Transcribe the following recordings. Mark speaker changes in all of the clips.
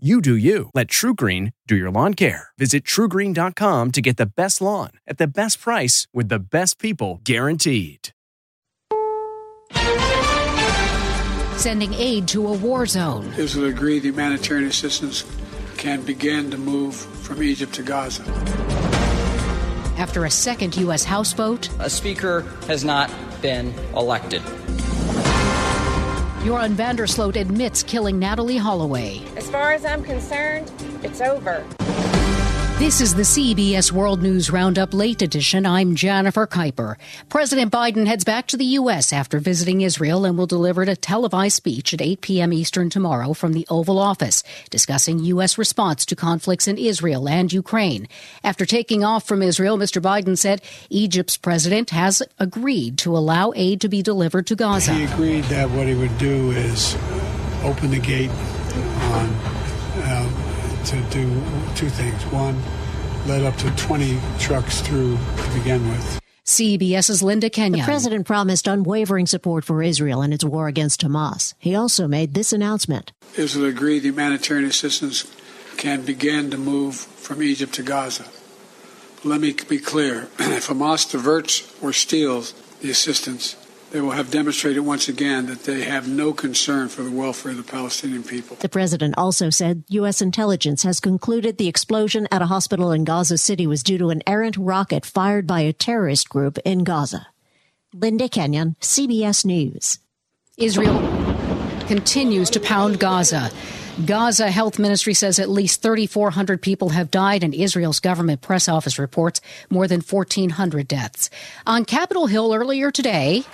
Speaker 1: You do you. Let TruGreen do your lawn care. Visit trugreen.com to get the best lawn at the best price with the best people guaranteed.
Speaker 2: Sending aid to a war zone.
Speaker 3: Israel agreed the humanitarian assistance can begin to move from Egypt to Gaza.
Speaker 2: After a second U.S. House vote,
Speaker 4: a speaker has not been elected.
Speaker 2: Joran van der Sloot admits killing Natalee Holloway.
Speaker 5: As far as I'm concerned, it's over.
Speaker 2: This is the CBS World News Roundup Late Edition. I'm Jennifer Keiper. President Biden heads back to the U.S. after visiting Israel and will deliver a televised speech at 8 p.m. Eastern tomorrow from the Oval Office, discussing U.S. response to conflicts in Israel and Ukraine. After taking off from Israel, Mr. Biden said Egypt's president has agreed to allow aid to be delivered to Gaza.
Speaker 3: He agreed that what he would do is open the gate on. To do two things. One, let up to 20 trucks through to begin with.
Speaker 2: CBS's Linda Kenyon.
Speaker 6: The president promised unwavering support for Israel in its war against Hamas. He also made this announcement.
Speaker 3: Israel agreed the humanitarian assistance can begin to move from Egypt to Gaza. Let me be clear if Hamas diverts or steals the assistance, they will have demonstrated once again that they have no concern for the welfare of the Palestinian people.
Speaker 6: The president also said U.S. intelligence has concluded the explosion at a hospital in Gaza City was due to an errant rocket fired by a terrorist group in Gaza. Linda Kenyon, CBS News.
Speaker 2: Israel continues to pound Gaza. Gaza Health Ministry says at least 3,400 people have died, and Israel's government press office reports more than 1,400 deaths. On Capitol Hill earlier today,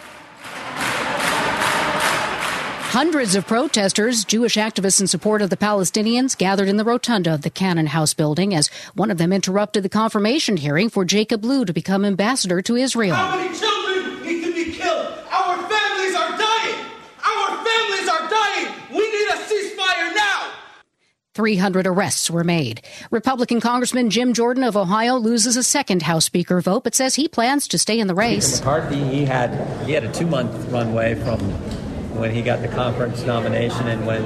Speaker 2: Hundreds of protesters, Jewish activists in support of the Palestinians, gathered in the rotunda of the Cannon House building as one of them interrupted the confirmation hearing for Jacob Lew to become ambassador to Israel.
Speaker 7: How many children need to be killed? Our families are dying. Our families are dying. We need a ceasefire now.
Speaker 2: 300 arrests were made. Republican Congressman Jim Jordan of Ohio loses a second House Speaker vote, but says he plans to stay in the race.
Speaker 8: McCarthy, he had he had a two month runway from when he got the conference nomination and when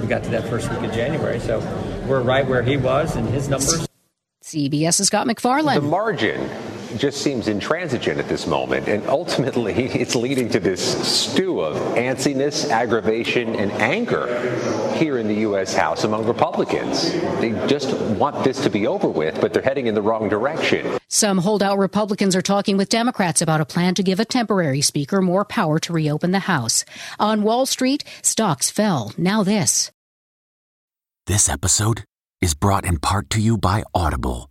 Speaker 8: we got to that first week of January. So we're right where he was and his numbers.
Speaker 2: CBS's Scott MacFarlane.
Speaker 9: The margin just seems intransigent at this moment, and ultimately it's leading to this stew of antsiness, aggravation, and anger here in the U.S. House among Republicans. They just want this to be over with, but they're heading in the wrong direction.
Speaker 2: Some holdout Republicans are talking with Democrats about a plan to give a temporary speaker more power to reopen the House. On Wall Street, stocks fell. Now this.
Speaker 10: This episode is brought in part to you by Audible,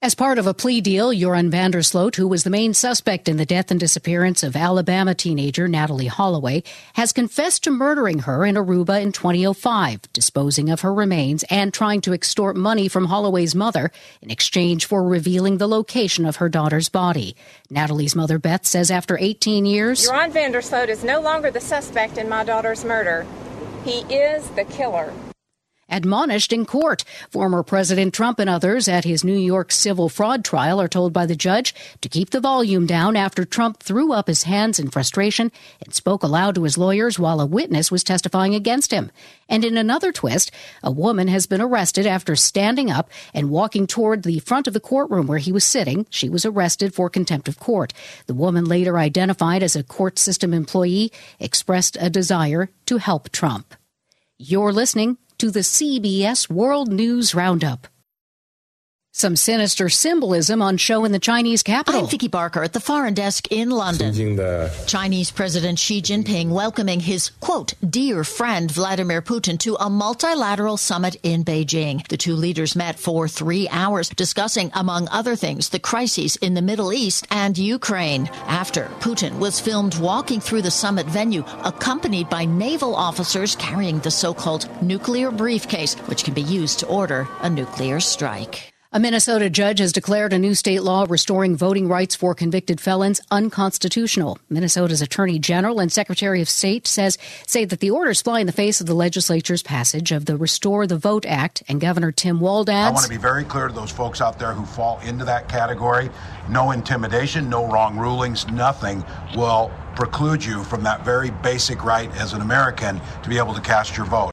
Speaker 2: As part of a plea deal, Joran van der Sloot, who was the main suspect in the death and disappearance of Alabama teenager Natalee Holloway, has confessed to murdering her in Aruba in 2005, disposing of her remains and trying to extort money from Holloway's mother in exchange for revealing the location of her daughter's body. Natalee's mother, Beth, says after 18 years,
Speaker 5: Joran van der Sloot is no longer the suspect in my daughter's murder. He is the killer
Speaker 2: admonished in court. Former President Trump and others at his New York civil fraud trial are told by the judge to keep the volume down after Trump threw up his hands in frustration and spoke aloud to his lawyers while a witness was testifying against him. And in another twist, a woman has been arrested after standing up and walking toward the front of the courtroom where he was sitting. She was arrested for contempt of court. The woman, later identified as a court system employee, expressed a desire to help Trump. You're listening to the CBS World News Roundup. Some sinister symbolism on show in the Chinese capital.
Speaker 6: I'm Vicki Barker at the Foreign Desk in London. Chinese President Xi Jinping welcoming his, quote, dear friend Vladimir Putin to a multilateral summit in Beijing. The two leaders met for three hours discussing, among other things, the crises in the Middle East and Ukraine. After, Putin was filmed walking through the summit venue, accompanied by naval officers carrying the so-called nuclear briefcase, which can be used to order a nuclear strike.
Speaker 2: A Minnesota judge has declared a new state law restoring voting rights for convicted felons unconstitutional. Minnesota's Attorney General and Secretary of State says say that the orders fly in the face of the legislature's passage of the Restore the Vote Act, and Governor Tim Walz adds,
Speaker 11: I want to be very clear to those folks out there who fall into that category. No intimidation, no wrong rulings, nothing will preclude you from that very basic right as an American to be able to cast your vote.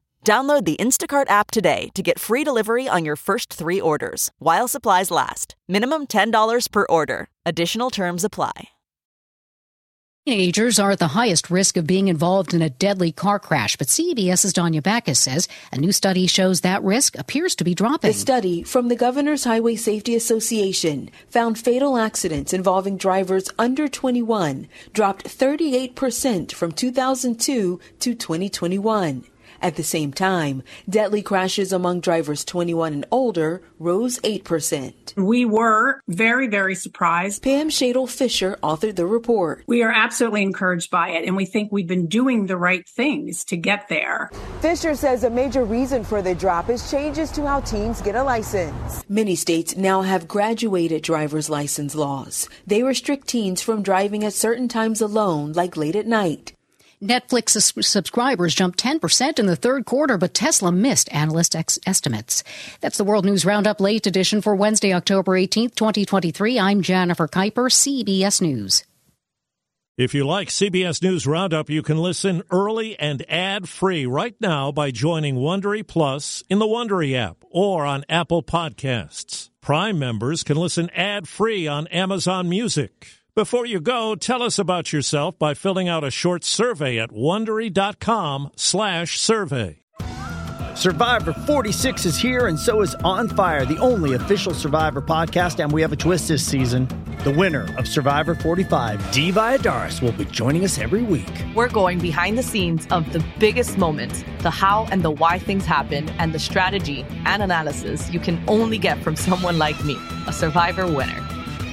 Speaker 12: Download the Instacart app today to get free delivery on your first three orders while supplies last. Minimum $10 per order. Additional terms apply.
Speaker 2: Teenagers are at the highest risk of being involved in a deadly car crash, but CBS's Danya Bacchus says a new study shows that risk appears to be dropping.
Speaker 13: The study from the Governor's Highway Safety Association found fatal accidents involving drivers under 21 dropped 38% from 2002 to 2021. At the same time, deadly crashes among drivers 21 and older rose 8%.
Speaker 14: We were very, very surprised.
Speaker 13: Pam Shadel Fischer authored the report.
Speaker 14: We are absolutely encouraged by it, and we think we've been doing the right things to get there.
Speaker 15: Fisher says a major reason for the drop is changes to how teens get a license.
Speaker 13: Many states now have graduated driver's license laws. They restrict teens from driving at certain times alone, like late at night.
Speaker 2: Netflix subscribers jumped 10% in the third quarter, but Tesla missed analyst ex- estimates. That's the World News Roundup late edition for Wednesday, October 18th, 2023. I'm Jennifer Keiper, CBS News.
Speaker 16: If you like CBS News Roundup, you can listen early and ad-free right now by joining Wondery Plus in the Wondery app or on Apple Podcasts. Prime members can listen ad-free on Amazon Music. Before you go, tell us about yourself by filling out a short survey at wondery.com/survey.
Speaker 17: Survivor 46 is here, and so is On Fire, the only official Survivor podcast. And we have a twist this season. The winner of Survivor 45, Dee Valladares, will be joining us every week.
Speaker 18: We're going behind the scenes of the biggest moments, the how and the why things happen, and the strategy and analysis you can only get from someone like me, a Survivor winner.